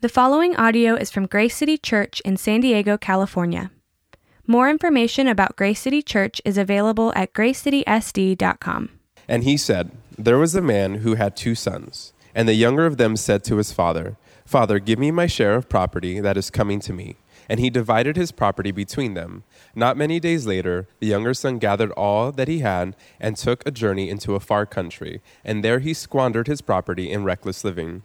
The following audio is from Grace City Church in San Diego, California. More information about Grace City Church is available at gracecitysd.com. And he said, There was a man who had two sons, and the younger of them said to his father, Father, give me my share of property that is coming to me. And he divided his property between them. Not many days later, the younger son gathered all that he had and took a journey into a far country, and there he squandered his property in reckless living.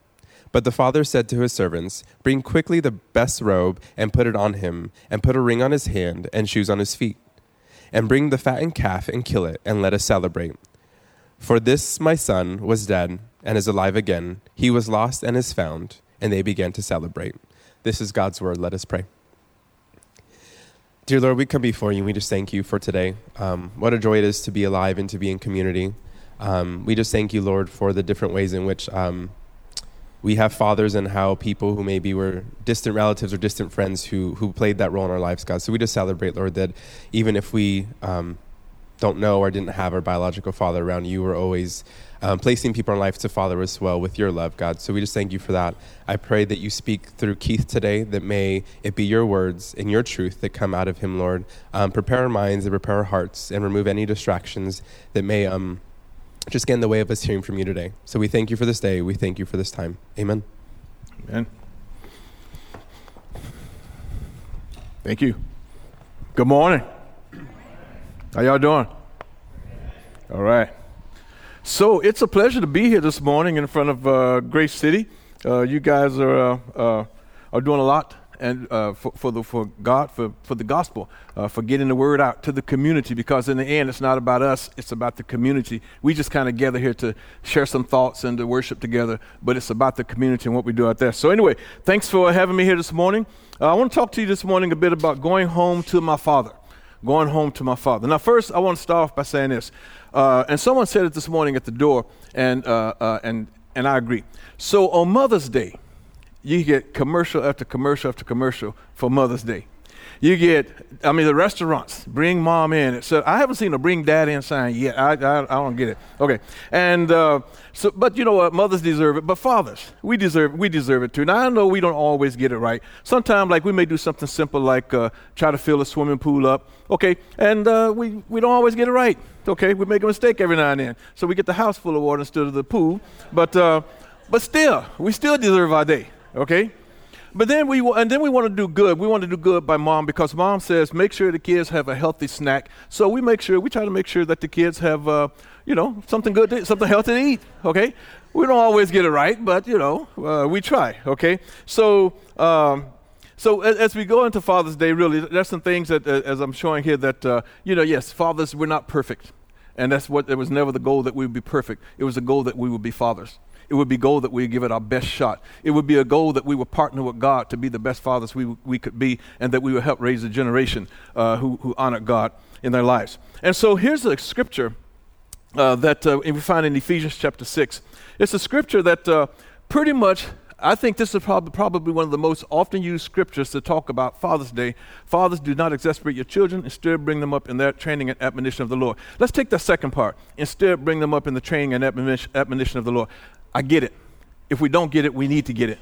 But the father said to his servants, Bring quickly the best robe and put it on him, and put a ring on his hand and shoes on his feet. And bring the fattened calf and kill it, and let us celebrate. For this my son was dead and is alive again. He was lost and is found. And they began to celebrate. This is God's word. Let us pray. Dear Lord, we come before you we just thank you for today. Um, what a joy it is to be alive and to be in community. Um, we just thank you, Lord, for the different ways in which um, we have fathers and how people who maybe were distant relatives or distant friends who, who played that role in our lives, God. So we just celebrate, Lord, that even if we um, don't know or didn't have our biological father around, you were always um, placing people in life to father us well with your love, God. So we just thank you for that. I pray that you speak through Keith today, that may it be your words and your truth that come out of him, Lord. Um, prepare our minds and prepare our hearts and remove any distractions that may um, just get in the way of us hearing from you today. So we thank you for this day. We thank you for this time. Amen. Amen. Thank you. Good morning. How y'all doing? All right. So it's a pleasure to be here this morning in front of uh, Grace City. Uh, you guys are uh, uh are doing a lot and uh, for, for, the for God for for the gospel, uh, for getting the word out to the community. Because in the end, it's not about us; it's about the community. We just kind of gather here to share some thoughts and to worship together, but it's about the community and what we do out there. So anyway, thanks for having me here this morning. I want to talk to you this morning a bit about going home to my father going home to my father. Now, first, I want to start off by saying this. Uh, and someone said it this morning at the door, and, uh, uh, and, and I agree. So on Mother's Day, you get commercial after commercial after commercial for Mother's Day. You get, I mean, the restaurants bring mom in. So I haven't seen a bring dad in sign yet. I, I, I don't get it. Okay, and uh, so, but you know what? Mothers deserve it, but fathers, we deserve, we deserve it too. Now I know we don't always get it right. Sometimes, like we may do something simple, like uh, try to fill a swimming pool up. Okay, and uh, we we don't always get it right. Okay, we make a mistake every now and then, so we get the house full of water instead of the pool. But uh, but still, we still deserve our day. Okay. But then we and then we want to do good. We want to do good by mom because mom says make sure the kids have a healthy snack. So we make sure we try to make sure that the kids have uh, you know something good, to, something healthy to eat. Okay, we don't always get it right, but you know uh, we try. Okay, so. Um, so as, as, we go into Father's Day, really, there's some things that, uh, as I'm showing here, that uh, you know, yes, fathers, we're not perfect, and that's what it was never the goal that we would be perfect. It was the goal that we would be fathers. It would be goal that we give it our best shot. It would be a goal that we would partner with God to be the best fathers we, we could be and that we would help raise a generation uh, who, who honor God in their lives. And so here's a scripture uh, that uh, we find in Ephesians chapter 6. It's a scripture that uh, pretty much I think this is prob- probably one of the most often used scriptures to talk about Father's Day. Fathers, do not exasperate your children. Instead, bring them up in their training and admonition of the Lord. Let's take the second part. Instead, bring them up in the training and admonition of the Lord. I get it. If we don't get it, we need to get it.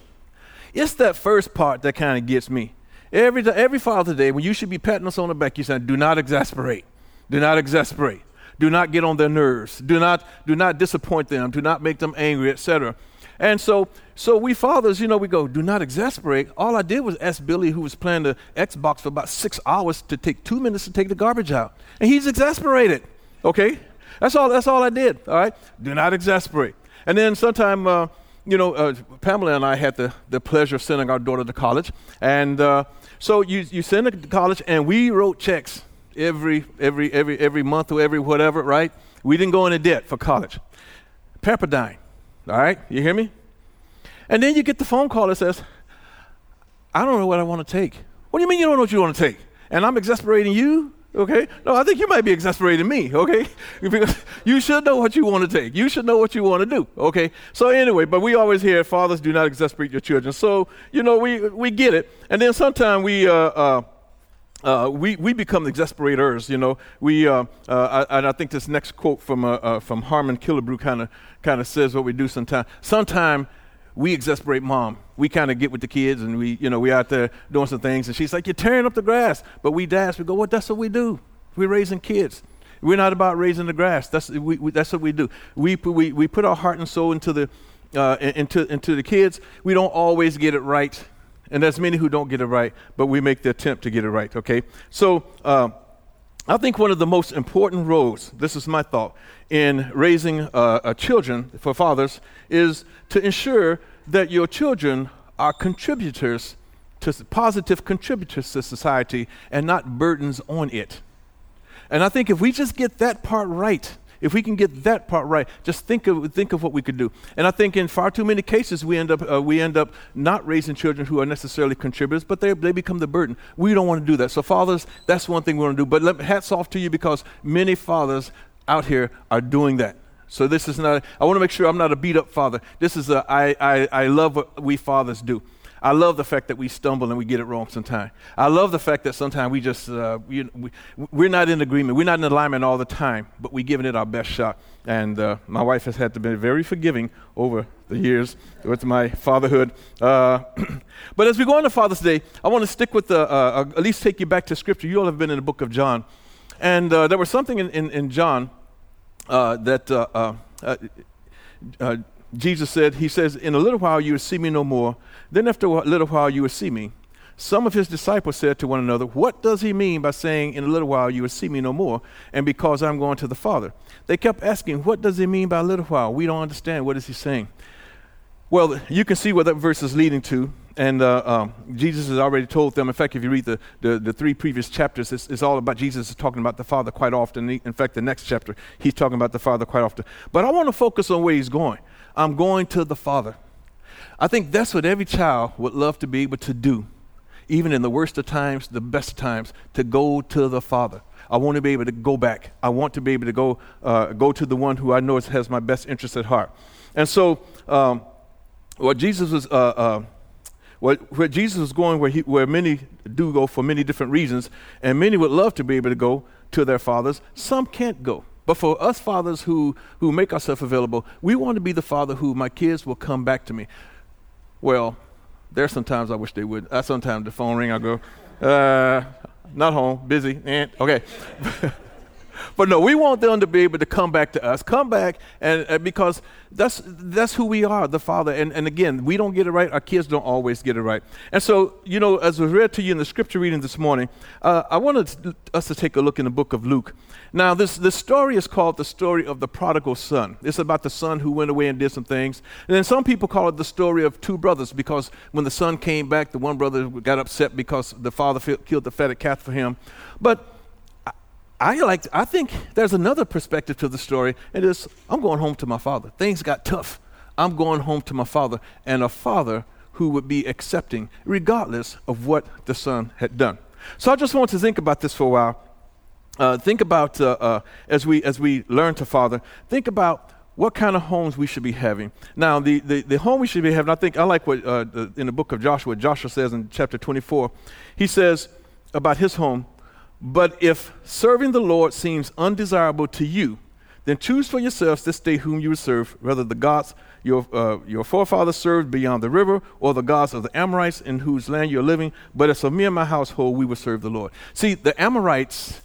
It's that first part that kind of gets me. Every, every Father Day, when you should be patting us on the back, you say, do not exasperate. Do not exasperate. Do not get on their nerves. Do not, do not disappoint them. Do not make them angry, etc. And so, so we fathers, you know, we go, do not exasperate. All I did was ask Billy, who was playing the Xbox for about six hours, to take two minutes to take the garbage out. And he's exasperated. Okay? That's all, that's all I did, all right? Do not exasperate. And then sometime, uh, you know, uh, Pamela and I had the, the pleasure of sending our daughter to college. And uh, so you, you send her to college, and we wrote checks every, every, every, every month or every whatever, right? We didn't go into debt for college. Pepperdine, all right? You hear me? And then you get the phone call that says, I don't know what I want to take. What do you mean you don't know what you want to take? And I'm exasperating you? Okay? No, I think you might be exasperating me, okay? Because you should know what you want to take. You should know what you want to do, okay? So anyway, but we always hear fathers do not exasperate your children. So, you know, we, we get it. And then sometimes we, uh, uh, uh, we, we become exasperators, you know. We, uh, uh, I, and I think this next quote from, uh, uh, from Harmon Killebrew kind of kind of says what we do sometimes. Sometimes we exasperate mom. We kind of get with the kids and we, you know, we out there doing some things and she's like, you're tearing up the grass. But we dash, we go, well, that's what we do. We're raising kids. We're not about raising the grass. That's, we, we, that's what we do. We, we, we put our heart and soul into the, uh, into, into the kids. We don't always get it right. And there's many who don't get it right, but we make the attempt to get it right, okay? So, uh, I think one of the most important roles, this is my thought, in raising uh, children for fathers is to ensure that your children are contributors to positive contributors to society and not burdens on it. And I think if we just get that part right, if we can get that part right, just think of, think of what we could do. And I think in far too many cases, we end up, uh, we end up not raising children who are necessarily contributors, but they, they become the burden. We don't want to do that. So, fathers, that's one thing we want to do. But let, hats off to you because many fathers out here are doing that. So this is not, I want to make sure I'm not a beat up father. This is a, I, I, I love what we fathers do. I love the fact that we stumble and we get it wrong sometimes. I love the fact that sometimes we just, uh, we, we, we're not in agreement. We're not in alignment all the time, but we're giving it our best shot. And uh, my wife has had to be very forgiving over the years with my fatherhood. Uh, but as we go on to Father's Day, I want to stick with the, uh, uh, at least take you back to Scripture. You all have been in the book of John. And uh, there was something in, in, in John that Jesus said, He says, In a little while you will see me no more. Then after a little while you will see me. Some of his disciples said to one another, What does he mean by saying, In a little while you will see me no more, and because I'm going to the Father? They kept asking, What does he mean by a little while? We don't understand. What is he saying? Well, you can see what that verse is leading to. And uh, um, Jesus has already told them. In fact, if you read the, the, the three previous chapters, it's, it's, all about Jesus talking about the Father quite often. In fact, the next chapter, he's talking about the Father quite often. But I want to focus on where he's going. I'm going to the Father. I think that's what every child would love to be able to do, even in the worst of times, the best of times, to go to the Father. I want to be able to go back. I want to be able to go, uh, go to the one who I know has my best interest at heart. And so, um, what Jesus was, uh, uh, what, where Jesus was going, where, he, where many do go for many different reasons, and many would love to be able to go to their fathers, some can't go. But for us fathers who, who make ourselves available, we want to be the father who my kids will come back to me. Well, there's sometimes I wish they would. I sometimes the phone ring, I go, uh, not home, busy, and okay. but no, we want them to be able to come back to us, come back, and, and because that's that's who we are, the Father. And and again, we don't get it right. Our kids don't always get it right. And so, you know, as was read to you in the scripture reading this morning, uh, I wanted us to take a look in the book of Luke. Now, this this story is called the story of the prodigal son. It's about the son who went away and did some things. And then some people call it the story of two brothers because when the son came back, the one brother got upset because the father killed the fatted calf for him. But I like. I think there's another perspective to the story. It is I'm going home to my father. Things got tough. I'm going home to my father, and a father who would be accepting, regardless of what the son had done. So I just want to think about this for a while. Uh, think about uh, uh, as we as we learn to father. Think about what kind of homes we should be having. Now, the, the, the home we should be having, I think I like what uh, the, in the book of Joshua, Joshua says in chapter 24. He says about his home, but if serving the Lord seems undesirable to you, then choose for yourselves this day whom you will serve, whether the gods your, uh, your forefathers served beyond the river or the gods of the Amorites in whose land you're living. But as for me and my household, we will serve the Lord. See, the Amorites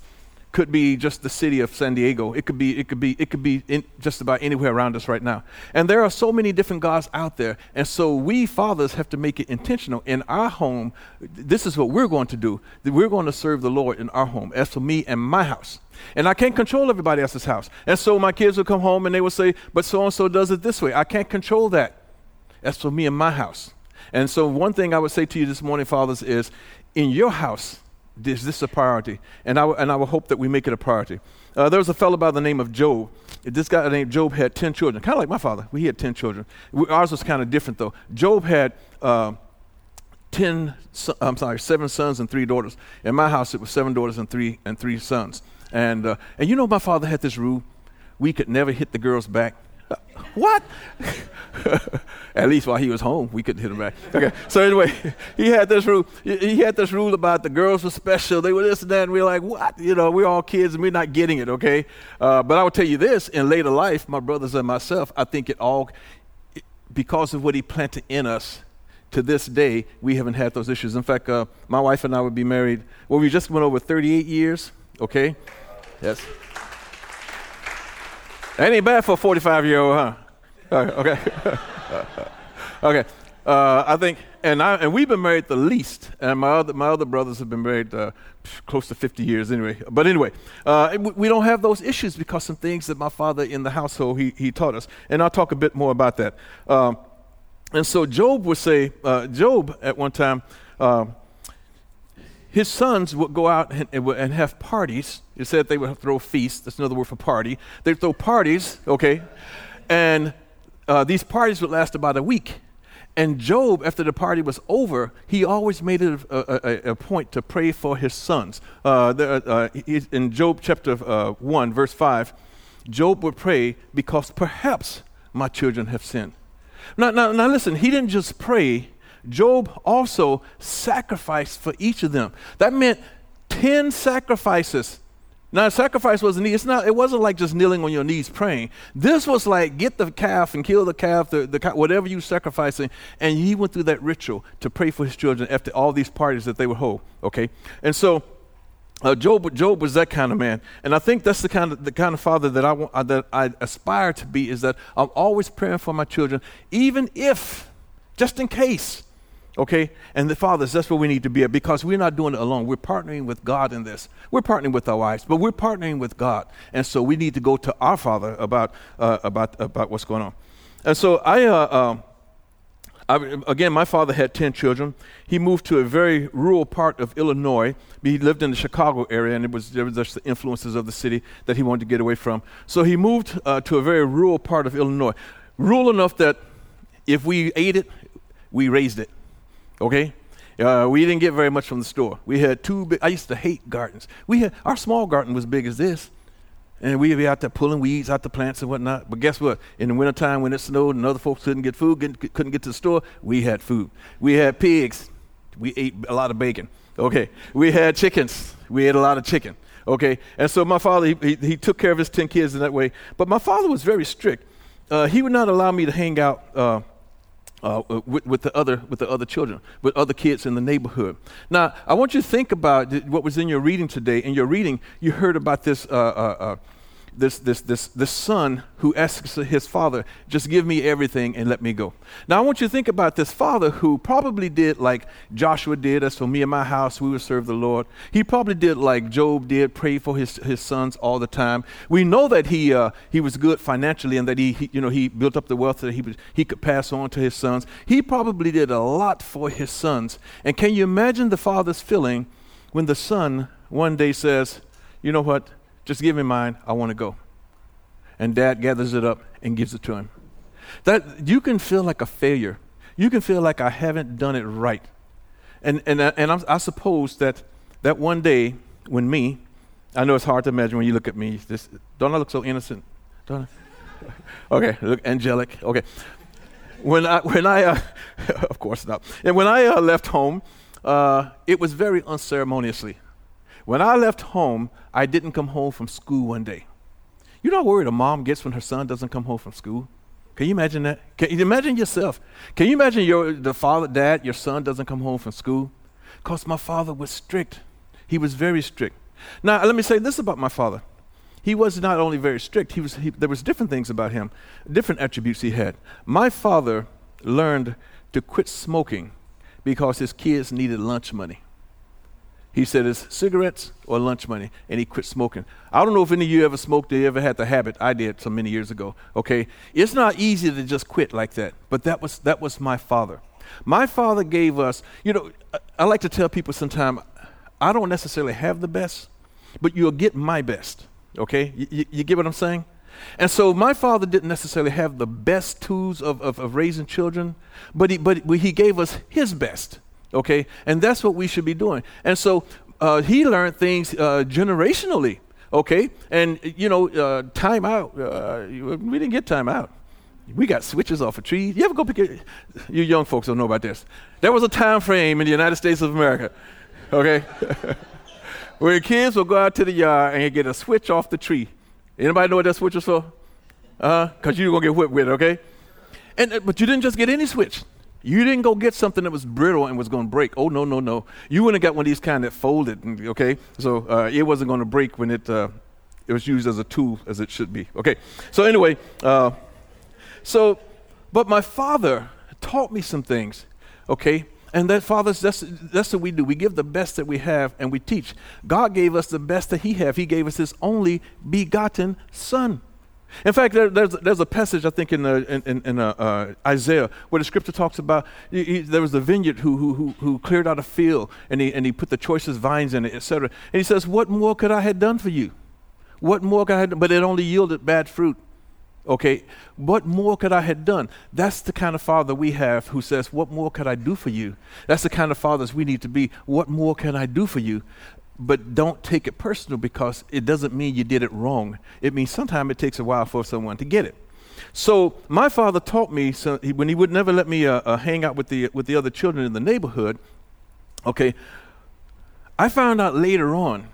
could be just the city of San Diego. It could be, it could be, it could be just about anywhere around us right now. And there are so many different gods out there. And so we fathers have to make it intentional. In our home, this is what we're going to do. We're going to serve the Lord in our home. As for me and my house. And I can't control everybody else's house. And so my kids will come home and they will say, but so and so does it this way. I can't control that. As for me and my house. And so one thing I would say to you this morning, fathers, is in your house, is this a priority? And I, and I will hope that we make it a priority. Uh, there was a fellow by the name of Job. This guy named Job had 10 children, kind of like my father. We had 10 children. We, ours was kind of different, though. Job had uh, 10, I'm sorry, seven sons and three daughters. In my house, it was seven daughters and three, and three sons. And, uh, and you know, my father had this rule we could never hit the girls back. What? At least while he was home, we couldn't hit him back. Okay. So anyway, he had this rule. He had this rule about the girls were special. They were this and that. And we are like, what? You know, we're all kids and we're not getting it. Okay. Uh, but I will tell you this: in later life, my brothers and myself, I think it all because of what he planted in us. To this day, we haven't had those issues. In fact, uh, my wife and I would be married. Well, we just went over 38 years. Okay. Yes. Ain't bad for a 45 year old, huh? Okay. okay. Uh, I think, and I and we've been married the least, and my other my other brothers have been married uh, close to 50 years anyway. But anyway, uh, we don't have those issues because some things that my father in the household he he taught us, and I'll talk a bit more about that. Um, and so Job would say, uh, Job at one time, uh, his sons would go out and, and have parties. It said they would throw feasts. That's another word for party. They'd throw parties, okay, and uh, these parties would last about a week. And Job, after the party was over, he always made it a, a, a point to pray for his sons. Uh, the, uh, in Job chapter uh, 1, verse 5, Job would pray because perhaps my children have sinned. Now, now, now listen, he didn't just pray, Job also sacrificed for each of them. That meant 10 sacrifices now, sacrifice wasn't it's not it wasn't like just kneeling on your knees praying. This was like get the calf and kill the calf, the, the whatever you sacrificing, and he went through that ritual to pray for his children after all these parties that they would hold. Okay, and so. Uh, Job, Job was that kind of man, and I think that's the kind of the kind of father that I want, uh, that I aspire to be. Is that I'm always praying for my children, even if, just in case, Okay? And the fathers, that's where we need to be at because we're not doing it alone. We're partnering with God in this. We're partnering with our wives, but we're partnering with God. And so we need to go to our Father about, uh, about, about what's going on. And so I, uh, uh, I, again, my father had 10 children. He moved to a very rural part of Illinois. He lived in the Chicago area, and it was, there was just the influences of the city that he wanted to get away from. So he moved uh, to a very rural part of Illinois. Rural enough that if we ate it, we raised it. Okay? Uh, we didn't get very much from the store. We had two big, I used to hate gardens. We had, our small garden was big as this. And we'd be out there pulling weeds out the plants and whatnot. But guess what? In the wintertime when it snowed and other folks couldn't get food, couldn't get to the store, we had food. We had pigs. We ate a lot of bacon. Okay. We had chickens. We ate a lot of chicken. Okay. And so my father, he, he, he took care of his 10 kids in that way. But my father was very strict. Uh, he would not allow me to hang out uh, uh, with, with, the other, with the other children, with other kids in the neighborhood. Now, I want you to think about what was in your reading today. In your reading, you heard about this uh, uh, uh this, this, this, this son who asks his father, just give me everything and let me go. Now, I want you to think about this father who probably did like Joshua did, as for me and my house, we will serve the Lord. He probably did like Job did, pray for his, his sons all the time. We know that he, uh, he was good financially and that he, he, you know, he built up the wealth that he, was, he could pass on to his sons. He probably did a lot for his sons. And can you imagine the father's feeling when the son one day says, you know what? Just give me mine. I want to go. And dad gathers it up and gives it to him. That you can feel like a failure. You can feel like I haven't done it right. And and uh, and I'm, i suppose that that one day when me, I know it's hard to imagine when you look at me. This, don't I look so innocent? Don't I? okay, look angelic. Okay. When I when I uh, of course not. And when I uh, left home, uh, it was very unceremoniously. When I left home, I didn't come home from school one day. You know how worried a mom gets when her son doesn't come home from school? Can you imagine that? Can you imagine yourself? Can you imagine your the father, dad, your son doesn't come home from school? Because my father was strict. He was very strict. Now, let me say this about my father. He was not only very strict, he was, he, there was different things about him, different attributes he had. My father learned to quit smoking because his kids needed lunch money. He said it's cigarettes or lunch money, and he quit smoking. I don't know if any of you ever smoked or ever had the habit. I did so many years ago. Okay, it's not easy to just quit like that, but that was that was my father. My father gave us. You know, I, I like to tell people sometimes, I don't necessarily have the best, but you'll get my best. Okay, you, you, you get what I'm saying? And so my father didn't necessarily have the best tools of, of, of raising children, but he, but he gave us his best okay? And that's what we should be doing. And so uh, he learned things uh, generationally, okay? And, you know, uh, time out, uh, we didn't get time out. We got switches off of trees. You ever go pick it? You young folks don't know about this. There was a time frame in the United States of America, okay? where kids will go out to the yard and get a switch off the tree. Anybody know what that switch was for? Uh, cause you're gonna get whipped with it, okay? And uh, but you didn't just get any switch. You didn't go get something that was brittle and was going to break. Oh, no, no, no. You wouldn't have got one of these kind that folded, okay? So uh, it wasn't going to break when it, uh, it was used as a tool as it should be. Okay. So anyway, uh, so, but my father taught me some things, okay? And that, fathers, that's, that's what we do. We give the best that we have and we teach. God gave us the best that He have. He gave us His only begotten Son. In fact, there, there's, there's a passage, I think, in, in, in, uh, uh, Isaiah where the scripture talks about he, he, there was a vineyard who, who, who, who, cleared out a field and he, and he put the choicest vines in it, etc. And he says, What more could I have done for you? What more could I have done? But it only yielded bad fruit. Okay, what more could I have done? That's the kind of father we have who says, What more could I do for you? That's the kind of fathers we need to be. What more can I do for you? But don't take it personal because it doesn't mean you did it wrong. It means sometimes it takes a while for someone to get it. So my father taught me so he, when he would never let me uh, uh, hang out with the with the other children in the neighborhood. Okay, I found out later on.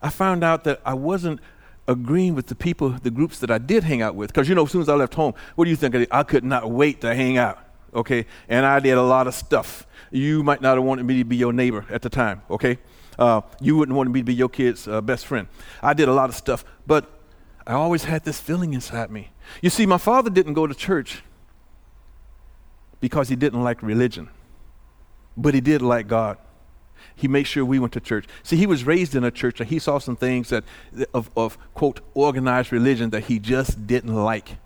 I found out that I wasn't agreeing with the people, the groups that I did hang out with. Because you know, as soon as I left home, what do you think? I, I could not wait to hang out. Okay, and I did a lot of stuff. You might not have wanted me to be your neighbor at the time. Okay. Uh, you wouldn't want me to be your kid's uh, best friend. I did a lot of stuff, but I always had this feeling inside me. You see, my father didn't go to church because he didn't like religion, but he did like God. He made sure we went to church. See, he was raised in a church and he saw some things that of, of quote organized religion that he just didn't like.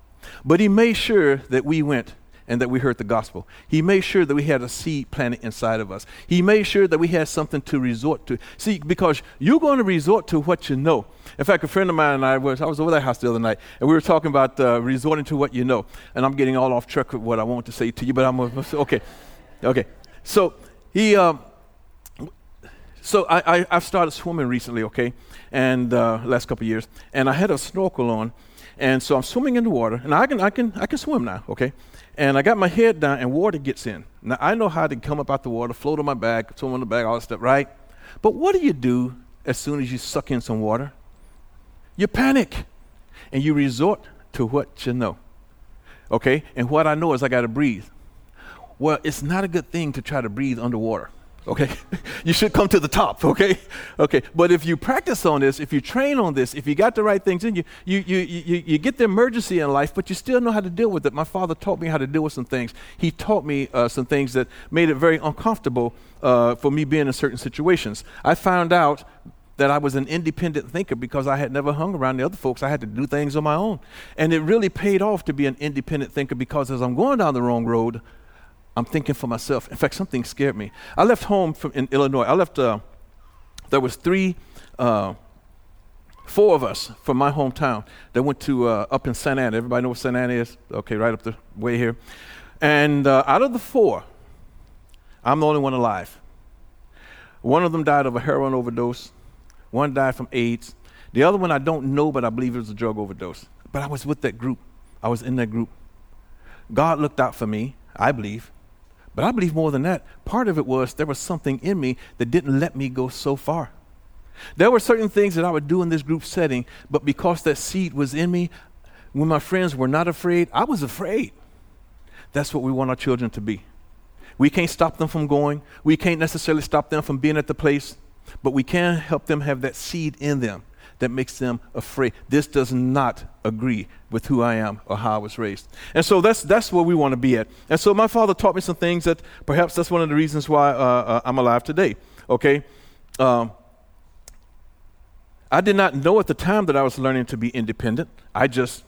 But he made sure that we went and that we heard the gospel. He made sure that we had a seed planted inside of us. He made sure that we had something to resort to. See, because you're going to resort to what you know. In fact, a friend of mine and I was I was over their house the other night, and we were talking about uh, resorting to what you know. And I'm getting all off track with what I want to say to you, but I'm okay, okay. So he. Um, so I, I have started swimming recently, okay, and uh, last couple years, and I had a snorkel on, and so I'm swimming in the water, and I can I can I can swim now, okay. And I got my head down, and water gets in. Now, I know how to come up out the water, float on my back, swim on the back, all that stuff, right? But what do you do as soon as you suck in some water? You panic, and you resort to what you know. Okay? And what I know is I got to breathe. Well, it's not a good thing to try to breathe underwater okay? you should come to the top, okay? Okay, but if you practice on this, if you train on this, if you got the right things in you, you, you, you, you get the emergency in life, but you still know how to deal with it. My father taught me how to deal with some things. He taught me uh, some things that made it very uncomfortable uh, for me being in certain situations. I found out that I was an independent thinker because I had never hung around the other folks. I had to do things on my own. And it really paid off to be an independent thinker because as I'm going down the wrong road, I'm thinking for myself. In fact, something scared me. I left home from in Illinois. I left. Uh, there was three, uh, four of us from my hometown that went to uh, up in Santa Ana. Everybody know where Santa Ana is? Okay, right up the way here. And uh, out of the four, I'm the only one alive. One of them died of a heroin overdose. One died from AIDS. The other one I don't know, but I believe it was a drug overdose. But I was with that group. I was in that group. God looked out for me, I believe. But I believe more than that. Part of it was there was something in me that didn't let me go so far. There were certain things that I would do in this group setting, but because that seed was in me, when my friends were not afraid, I was afraid. That's what we want our children to be. We can't stop them from going. We can't necessarily stop them from being at the place. but we can help them have that seed in them that makes them afraid. This does not agree with who I am or how I was raised. And so that's, that's where we want to be at. And so my father taught me some things that perhaps that's one of the reasons why uh, uh, I'm alive today. Okay? Um, I did not know at the time that I was learning to be independent. I just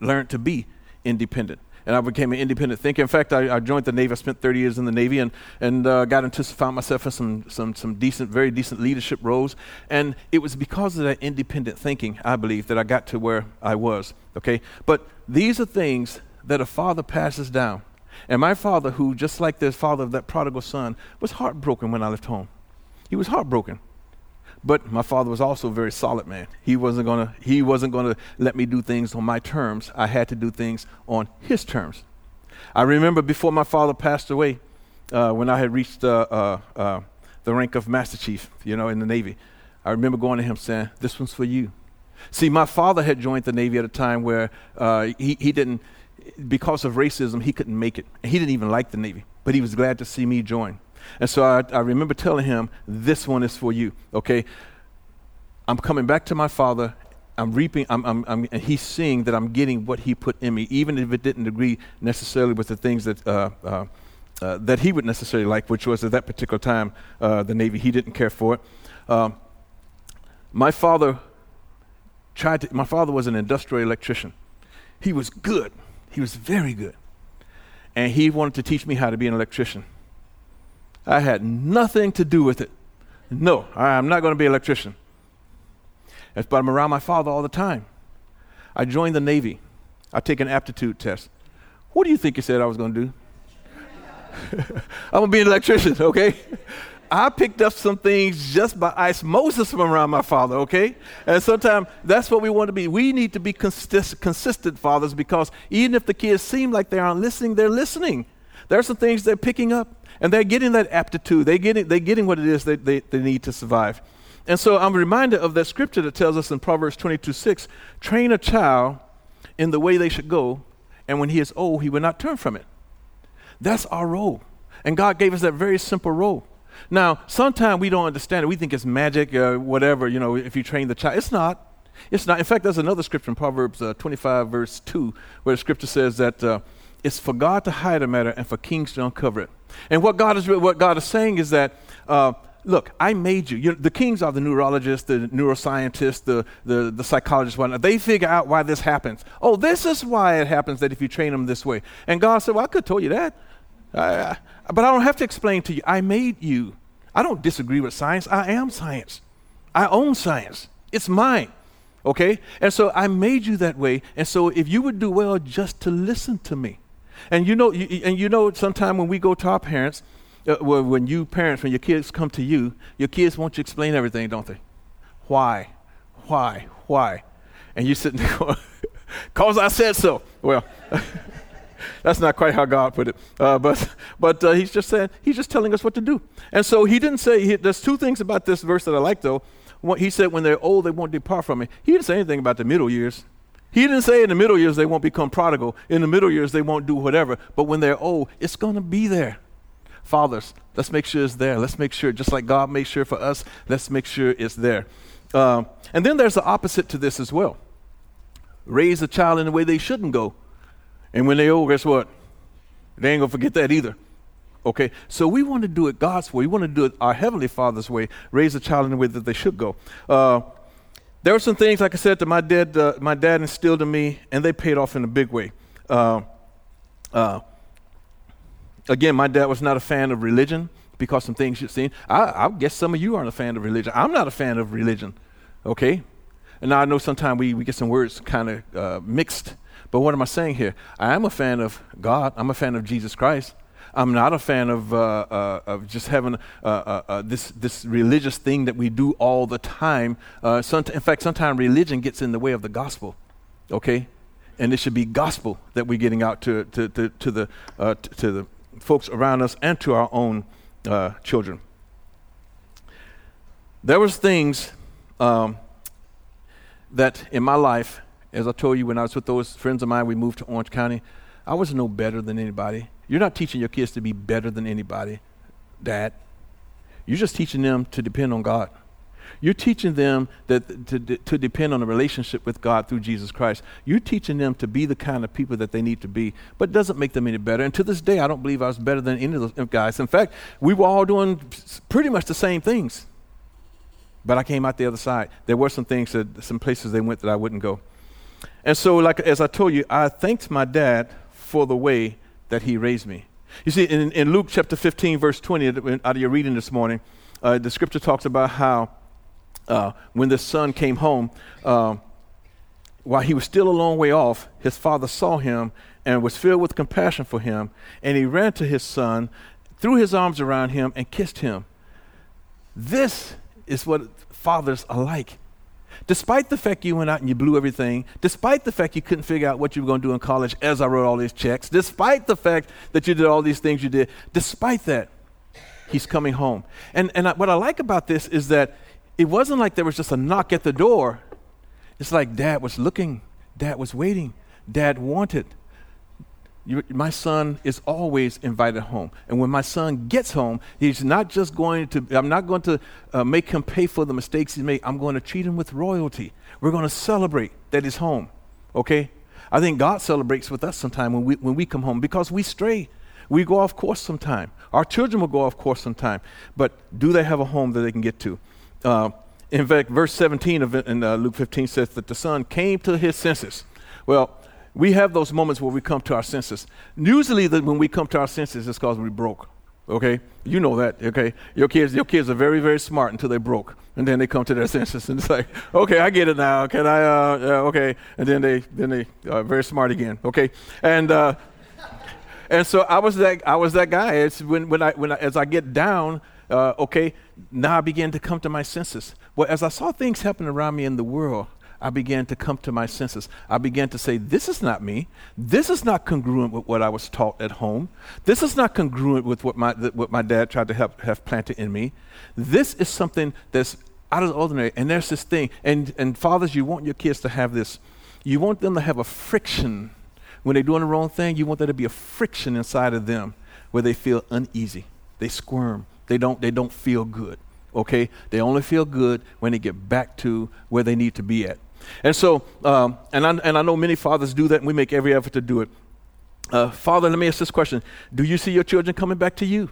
learned to be independent and I became an independent thinker. In fact, I, I, joined the Navy. I spent 30 years in the Navy and, and uh, got into, found myself in some, some, some decent, very decent leadership roles. And it was because of that independent thinking, I believe, that I got to where I was. Okay? But these are things that a father passes down. And my father, who, just like the father of that prodigal son, was heartbroken when I left home. He was heartbroken. But my father was also a very solid man. He wasn't gonna he wasn't gonna let me do things on my terms. I had to do things on his terms. I remember before my father passed away, uh, when I had reached uh, uh, uh the rank of master chief, you know, in the Navy. I remember going to him saying, "This one's for you." See, my father had joined the Navy at a time where uh, he he didn't because of racism he couldn't make it. He didn't even like the Navy, but he was glad to see me join. And so I, I remember telling him, This one is for you, okay? I'm coming back to my father. I'm reaping, I'm, I'm, I'm, and he's seeing that I'm getting what he put in me, even if it didn't agree necessarily with the things that, uh, uh, uh, that he would necessarily like, which was at that particular time uh, the Navy. He didn't care for it. Um, my father tried to, my father was an industrial electrician. He was good. He was very good. And he wanted to teach me how to be an electrician. I had nothing to do with it. No, I'm not going to be an electrician. But I'm around my father all the time. I joined the Navy. I take an aptitude test. What do you think you said I was going to do? I'm going to be an electrician, okay? I picked up some things just by osmosis from around my father, okay? And sometimes that's what we want to be. We need to be consist- consistent fathers because even if the kids seem like they aren't listening, they're listening. There are some things they're picking up. And they're getting that aptitude. They're getting, they're getting what it is they, they, they need to survive. And so I'm reminded of that scripture that tells us in Proverbs 22 6 train a child in the way they should go, and when he is old, he will not turn from it. That's our role. And God gave us that very simple role. Now, sometimes we don't understand it. We think it's magic, uh, whatever, you know, if you train the child. It's not. It's not. In fact, there's another scripture in Proverbs uh, 25, verse 2, where the scripture says that uh, it's for God to hide a matter and for kings to uncover it. And what God is, what God is saying is that, uh, look, I made you. you know, the kings are the neurologists, the neuroscientists, the, the, the psychologists, whatnot. They figure out why this happens. Oh, this is why it happens that if you train them this way. And God said, well, I could have told you that. But I don't have to explain to you. I made you. I don't disagree with science. I am science. I own science. It's mine. Okay? And so I made you that way. And so if you would do well just to listen to me, and you know, you, and you know, sometimes when we go to our parents, uh, well, when you parents, when your kids come to you, your kids want you to explain everything, don't they? Why? Why? Why? And you sitting there going, cause I said so. Well, that's not quite how God put it. Uh, but but uh, he's just saying, he's just telling us what to do. And so he didn't say, he, there's two things about this verse that I like though. What he said, when they're old, they won't depart from me. He didn't say anything about the middle years. He didn't say in the middle years they won't become prodigal. In the middle years they won't do whatever. But when they're old, it's going to be there. Fathers, let's make sure it's there. Let's make sure, just like God made sure for us, let's make sure it's there. Uh, and then there's the opposite to this as well. Raise a child in the way they shouldn't go. And when they're old, guess what? They ain't going to forget that either. Okay? So we want to do it God's way. We want to do it our Heavenly Father's way. Raise a child in the way that they should go. Uh, there were some things, like I said, that my dad, uh, my dad instilled in me, and they paid off in a big way. Uh, uh, again, my dad was not a fan of religion because some things you've seen. I, I, guess some of you aren't a fan of religion. I'm not a fan of religion, okay? And now I know sometimes we, we get some words kind of uh, mixed, but what am I saying here? I am a fan of God. I'm a fan of Jesus Christ. I'm not a fan of, uh, uh, of just having uh, uh, uh, this, this religious thing that we do all the time. Some, in fact, sometimes religion gets in the way of the gospel, okay? And it should be gospel that we're getting out to, to, to, to the, to the folks around us and to our own children. There was things um, that in my life, as I told you when I was with those friends of mine, we moved to Orange County, I was no better than anybody. You're not teaching your kids to be better than anybody, Dad. You're just teaching them to depend on God. You're teaching them that to, to depend on a relationship with God through Jesus Christ. You're teaching them to be the kind of people that they need to be, but it doesn't make them any better. And to this day, I don't believe I was better than any of those guys. In fact, we were all doing pretty much the same things. But I came out the other side. There were some things that, some places they went that I wouldn't go. And so, like as I told you, I thanked my dad for the way that he raised me. You see, in, in Luke chapter 15, verse 20, out of your reading this morning, uh, the scripture talks about how uh, when the son came home, uh, while he was still a long way off, his father saw him and was filled with compassion for him, and he ran to his son, threw his arms around him, and kissed him. This is what fathers are like. Despite the fact you went out and you blew everything, despite the fact you couldn't figure out what you were going to do in college as I wrote all these checks, despite the fact that you did all these things you did, despite that, he's coming home. And, and I, what I like about this is that it wasn't like there was just a knock at the door. It's like dad was looking, dad was waiting, dad wanted. You, my son is always invited home. And when my son gets home, he's not just going to, I'm not going to uh, make him pay for the mistakes he made. I'm going to treat him with royalty. We're going to celebrate that he's home. Okay? I think God celebrates with us sometime when we, when we come home because we stray. We go off course sometime. Our children will go off course sometime. But do they have a home that they can get to? Uh, in fact, verse 17 of in, uh, Luke 15 says that the son came to his senses. Well, we have those moments where we come to our senses. Usually, the, when we come to our senses, it's because we broke. Okay, you know that. Okay, your kids, your kids are very, very smart until they broke, and then they come to their senses, and it's like, okay, I get it now. Can I? Uh, uh, okay, and then they, then they are very smart again. Okay, and uh, and so I was that, I was that guy. It's when, when I, when I, as I get down, uh, okay, now I begin to come to my senses. Well, as I saw things happen around me in the world, I began to come to my senses. I began to say, This is not me. This is not congruent with what I was taught at home. This is not congruent with what my, what my dad tried to have, have planted in me. This is something that's out of the ordinary. And there's this thing. And, and fathers, you want your kids to have this. You want them to have a friction. When they're doing the wrong thing, you want there to be a friction inside of them where they feel uneasy. They squirm. They don't, they don't feel good okay? They only feel good when they get back to where they need to be at. And so, um, and, I, and I know many fathers do that, and we make every effort to do it. Uh, Father, let me ask this question Do you see your children coming back to you?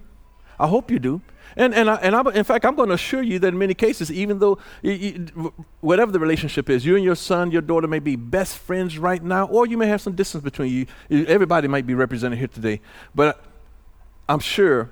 I hope you do. And, and, I, and I, in fact, I'm going to assure you that in many cases, even though you, you, whatever the relationship is, you and your son, your daughter may be best friends right now, or you may have some distance between you. Everybody might be represented here today. But I'm sure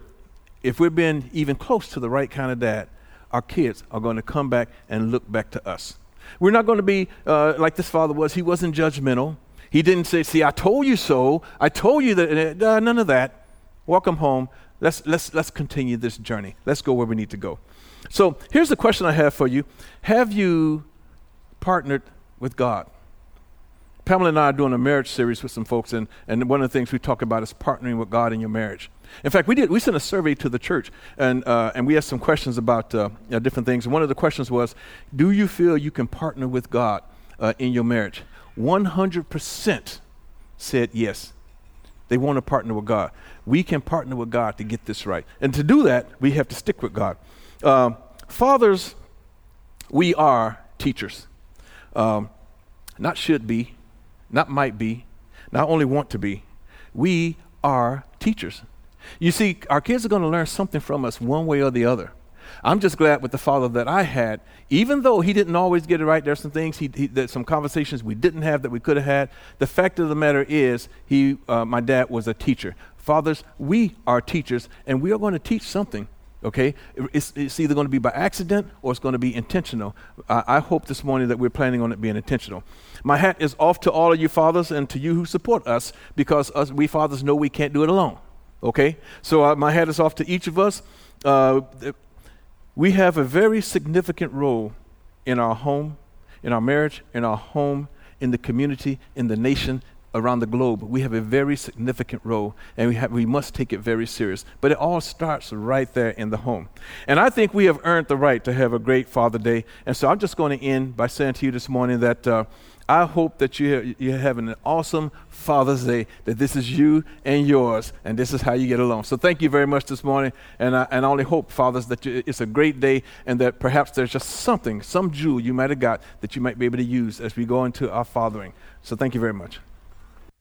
if we're being even close to the right kind of dad, our kids are going to come back and look back to us. We're not going to be uh, like this father was. He wasn't judgmental. He didn't say, See, I told you so. I told you that. Uh, none of that. Welcome home. Let's, let's, let's continue this journey. Let's go where we need to go. So here's the question I have for you Have you partnered with God? Pamela and I are doing a marriage series with some folks, and, and one of the things we talk about is partnering with God in your marriage. In fact, we did. We sent a survey to the church, and uh, and we asked some questions about uh, different things. And one of the questions was, "Do you feel you can partner with God uh, in your marriage?" One hundred percent said yes. They want to partner with God. We can partner with God to get this right, and to do that, we have to stick with God. Um, fathers, we are teachers. Um, not should be, not might be, not only want to be. We are teachers. You see, our kids are going to learn something from us one way or the other. I'm just glad with the father that I had, even though he didn't always get it right. There's some things, he, he there's some conversations we didn't have that we could have had. The fact of the matter is, he, uh, my dad was a teacher. Fathers, we are teachers, and we are going to teach something. Okay, it's, it's either going to be by accident or it's going to be intentional. I, I hope this morning that we're planning on it being intentional. My hat is off to all of you fathers and to you who support us because us, we fathers know we can't do it alone. Okay? So uh, my hat is off to each of us. Uh, we have a very significant role in our home, in our marriage, in our home, in the community, in the nation, around the globe. We have a very significant role, and we, have, we must take it very serious. But it all starts right there in the home. And I think we have earned the right to have a great Father Day. And so I'm just going to end by saying to you this morning that uh, I hope that you, you're having an awesome Father's Day, that this is you and yours, and this is how you get along. So thank you very much this morning, and I, and I only hope, fathers, that you, it's a great day and that perhaps there's just something, some jewel you might have got that you might be able to use as we go into our fathering. So thank you very much.